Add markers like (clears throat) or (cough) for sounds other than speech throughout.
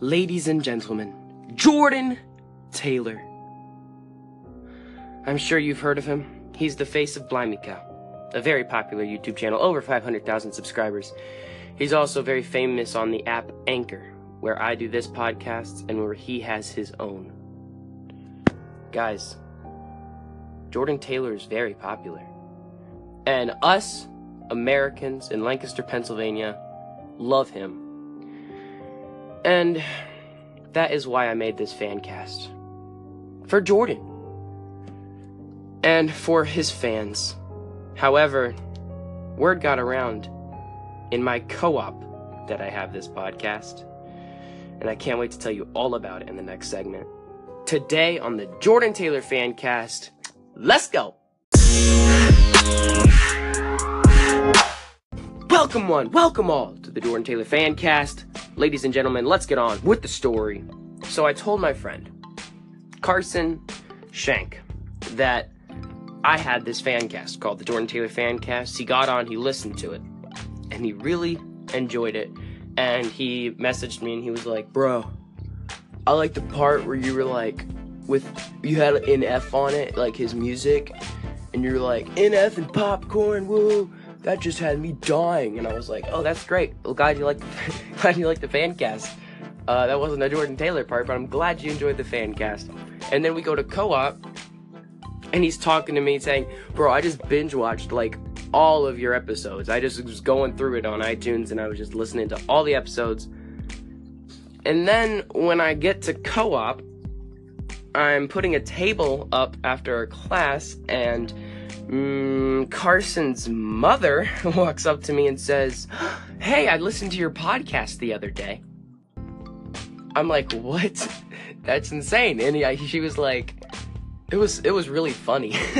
ladies and gentlemen, Jordan Taylor. I'm sure you've heard of him. He's the face of Blimey Cow, a very popular YouTube channel, over 500,000 subscribers. He's also very famous on the app Anchor, where I do this podcast and where he has his own. Guys, Jordan Taylor is very popular. And us, Americans in Lancaster, Pennsylvania, love him. And that is why I made this fan cast. For Jordan. And for his fans. However, word got around in my co op that I have this podcast. And I can't wait to tell you all about it in the next segment. Today on the Jordan Taylor fan cast, let's go! Welcome one, welcome all to the Jordan Taylor fan cast. Ladies and gentlemen, let's get on with the story. So I told my friend, Carson Shank, that I had this fan cast called the Jordan Taylor fan cast. He got on, he listened to it, and he really enjoyed it. And he messaged me and he was like, Bro, I like the part where you were like, with you had an F on it, like his music, and you're like, NF and popcorn, woo that just had me dying. And I was like, oh, that's great. Well, glad you like, (laughs) glad you like the fan cast. Uh, that wasn't a Jordan Taylor part, but I'm glad you enjoyed the fan cast. And then we go to co-op, and he's talking to me saying, bro, I just binge watched like all of your episodes. I just was going through it on iTunes, and I was just listening to all the episodes. And then when I get to co-op, I'm putting a table up after a class, and Mm, Carson's mother (laughs) walks up to me and says, Hey, I listened to your podcast the other day. I'm like, What? (laughs) That's insane. And he, she was like, It was it was really funny. (laughs)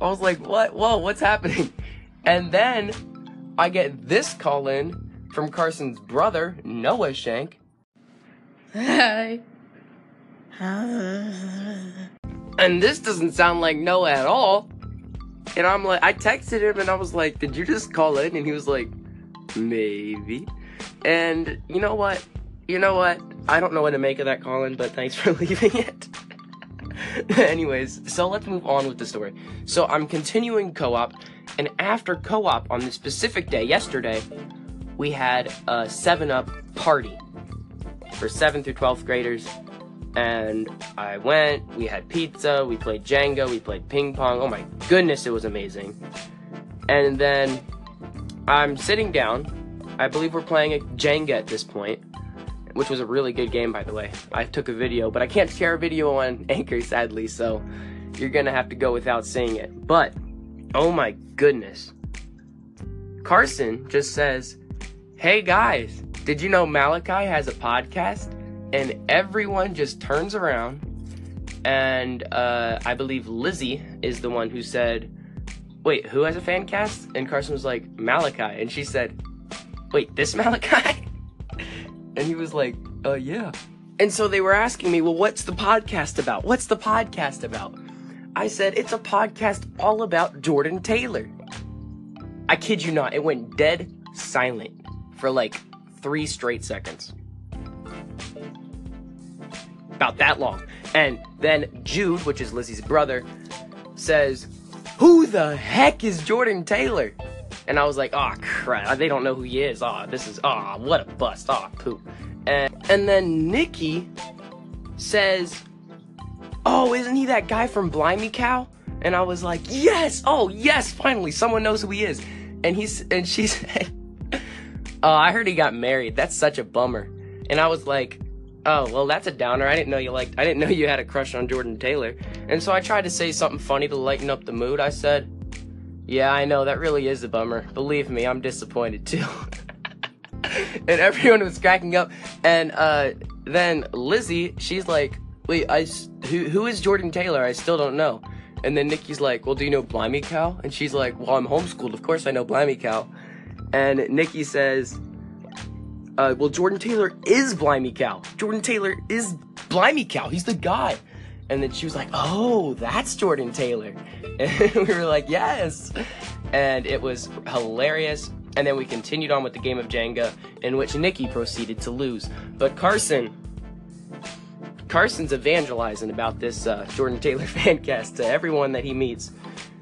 I was like, What? Whoa, what's happening? And then I get this call in from Carson's brother, Noah Shank. Hi. And this doesn't sound like Noah at all. And I'm like, I texted him and I was like, Did you just call in? And he was like, Maybe. And you know what? You know what? I don't know what to make of that, Colin, but thanks for (laughs) leaving it. (laughs) Anyways, so let's move on with the story. So I'm continuing co op, and after co op on this specific day, yesterday, we had a 7 Up party for 7th through 12th graders and I went, we had pizza, we played Jenga, we played ping pong. Oh my goodness, it was amazing. And then I'm sitting down. I believe we're playing a Jenga at this point, which was a really good game, by the way. I took a video, but I can't share a video on (laughs) Anchor, sadly, so you're gonna have to go without seeing it. But, oh my goodness. Carson just says, Hey guys, did you know Malachi has a podcast? And everyone just turns around and uh, i believe lizzie is the one who said wait who has a fan cast? And carson was like malachi. And she said wait this (laughs) malachi? And he was like uh yeah. And so they were asking me well what's the podcast about? What's the podcast about? I said it's a podcast all about jordan taylor. I kid you not it went dead silent for like three straight seconds about that long. And then Jude, which is Lizzie's brother, says, Who the heck is Jordan Taylor? And I was like, oh crap, they don't know who he is. Oh, this is oh what a bust. Oh poop. And and then Nikki says, Oh, isn't he that guy from Blimey Cow? And I was like, Yes, oh yes, finally someone knows who he is. And he's and she (laughs) said, Oh, I heard he got married. That's such a bummer. And I was like, oh well that's a downer. I didn't know you liked i didn't know you had a crush on jordan taylor. And so i tried to say something funny to lighten up the mood. I said yeah i know that really is a bummer. Believe me i'm disappointed too. (laughs) And everyone was cracking up. And uh, then lizzie she's like wait i who, who is jordan taylor? I still don't know. And then nikki's like well do you know blimey cow? And she's like well i'm homeschooled. Of course i know blimey cow. And nikki says uh, well, Jordan Taylor is Blimey Cow. Jordan Taylor is Blimey Cow. He's the guy. And then she was like, oh, that's Jordan Taylor. (laughs) And we were like, yes. And it was hilarious. And then we continued on with the game of Jenga, in which Nikki proceeded to lose. But Carson, Carson's evangelizing about this uh, Jordan Taylor (laughs) fan cast to everyone that he meets,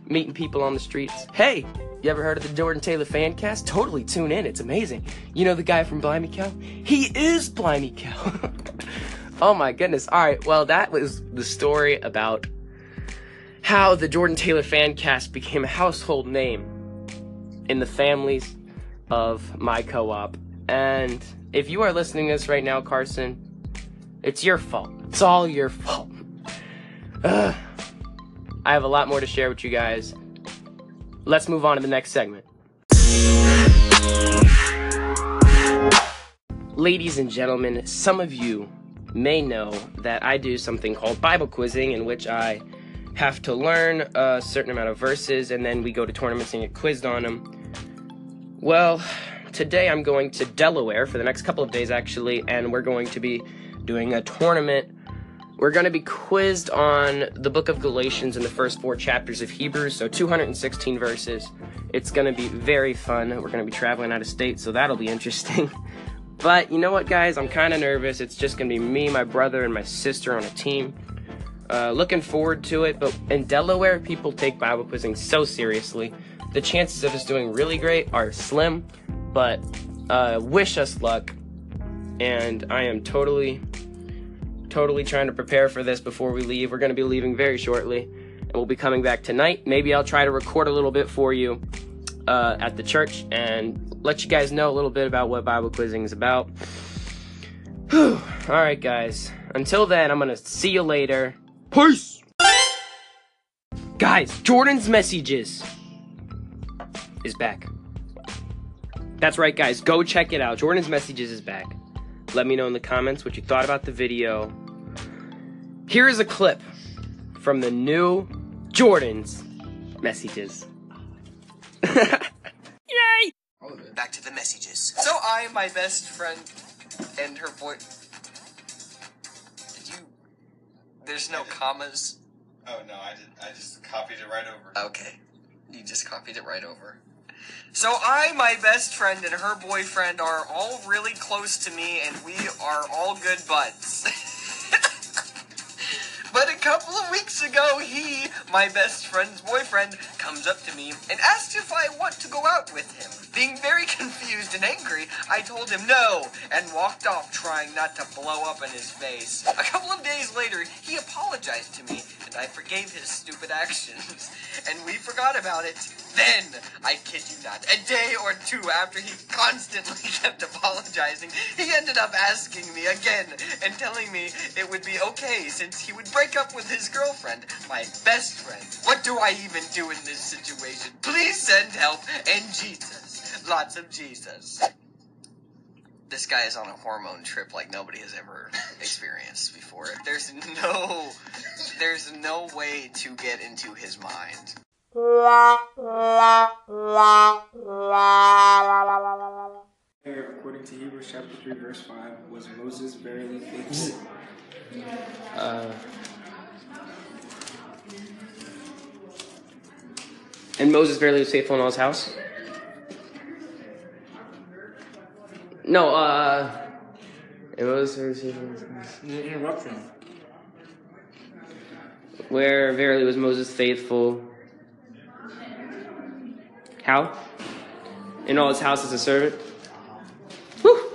meeting people on the streets. Hey, you ever heard of the Jordan Taylor fan cast? Totally tune in, it's amazing. You know the guy from Blimey Cow? He is Blimey Cow. (laughs) oh my goodness. All right, well, that was the story about how the Jordan Taylor fan cast became a household name in the families of my co op. And if you are listening to this right now, Carson, it's your fault. It's all your fault. Ugh. (sighs) I have a lot more to share with you guys. Let's move on to the next segment. Ladies and gentlemen, some of you may know that I do something called Bible quizzing, in which I have to learn a certain amount of verses and then we go to tournaments and get quizzed on them. Well, today I'm going to Delaware for the next couple of days actually, and we're going to be doing a tournament. We're going to be quizzed on the book of Galatians and the first four chapters of Hebrews, so 216 verses. It's going to be very fun. We're going to be traveling out of state, so that'll be (laughs) interesting. but you know what, guys? I'm kind of nervous. It's just going to be me, my brother, and my sister on a team. Uh, looking forward to it, but in Delaware, people take Bible quizzing so seriously. The chances of us doing really great are slim, but uh, wish us luck. And I am totally totally trying to prepare for this before we leave. We're going to be leaving very shortly, and we'll be coming back tonight. Maybe I'll try to record a little bit for you uh, at the church and let you guys know a little bit about what Bible quizzing is about. (sighs) All right, guys. Until then, I'm going to see you later. Peace! Guys, Jordan's Messages is back. That's right, guys. Go check it out. Jordan's Messages is back. Let me know in the comments what you thought about the video. Here is a clip from the new Jordan's messages. (laughs) Yay! Back to the messages. So I, my best friend, and her boy. Did you? There's no commas. Oh no, I did. I just copied it right over. Okay, you just copied it right over. So I, my best friend, and her boyfriend are all really close to me, and we are all good buds. (laughs) Couple of weeks ago, he, my best friend's boyfriend, comes up to me and asks if I want to go out with him. Being very (laughs) confused and angry, I told him no and walked off trying not to blow up in his face. A couple of days later, he apologized to me I forgave his stupid actions. (laughs) And we forgot about it. Then, I kid you not, a day or two after he constantly (laughs) kept apologizing, he ended up asking me again and telling me it would be okay since he would break up with his girlfriend, my best friend. What do I even do in this situation? Please send help and Jesus. Lots of Jesus. This guy is on a hormone trip like nobody has ever experienced before. There's no there's no way to get into his mind. According to Hebrews chapter 3, verse 5, was Moses verily faithful? Uh, and Moses barely was faithful in all his house? No, uh. It was Interruption. where verily was Moses faithful. How? In all his house as a servant? Whew.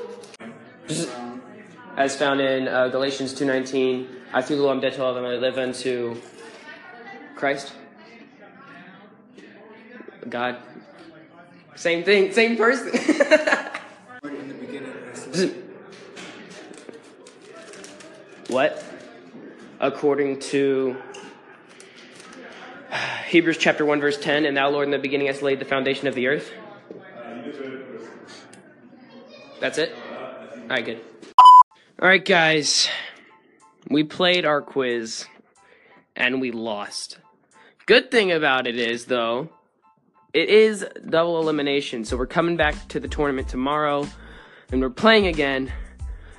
As found in uh, Galatians 2.19, I through the law am dead to all of them, I live unto Christ. God. Same thing, same person. (laughs) in the beginning, as the (clears throat) what? According to Hebrews chapter 1, verse 10, and thou, Lord, in the beginning hast laid the foundation of the earth. That's it? Alright, good. Alright, guys. We played our quiz and we lost. Good thing about it is, though, it is double elimination. So we're coming back to the tournament tomorrow and we're playing again.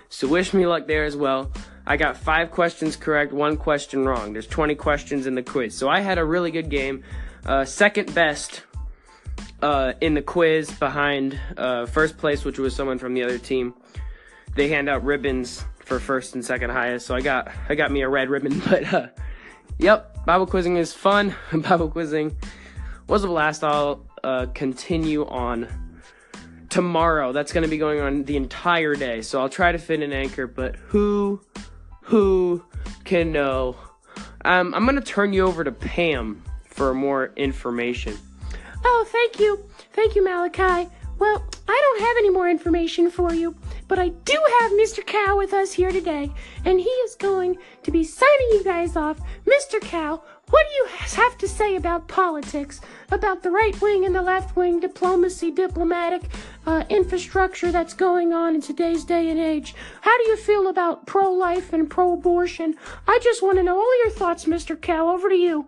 So wish me luck there as well. I got five questions correct, one question wrong. There's 20 questions in the quiz. So I had a really good game. Uh, second best uh, in the quiz behind uh, first place, which was someone from the other team. They hand out ribbons for first and second highest, so I got I got me a red ribbon. (laughs) But uh, yep, Bible quizzing is fun. (laughs) Bible quizzing was a blast. I'll uh, continue on tomorrow. That's going to be going on the entire day, so I'll try to fit an anchor. But who who can know? Um, I'm going to turn you over to Pam for more information. Oh, thank you. Thank you, Malachi. Well, I don't have any more information for you, but I do have Mr. Cow with us here today, and he is going to be signing you guys off. Mr. Cow, what do you have to say about politics, about the right wing and the left wing, diplomacy, diplomatic uh, infrastructure that's going on in today's day and age? How do you feel about pro life and pro abortion? I just want to know all your thoughts, Mr. Cow. Over to you.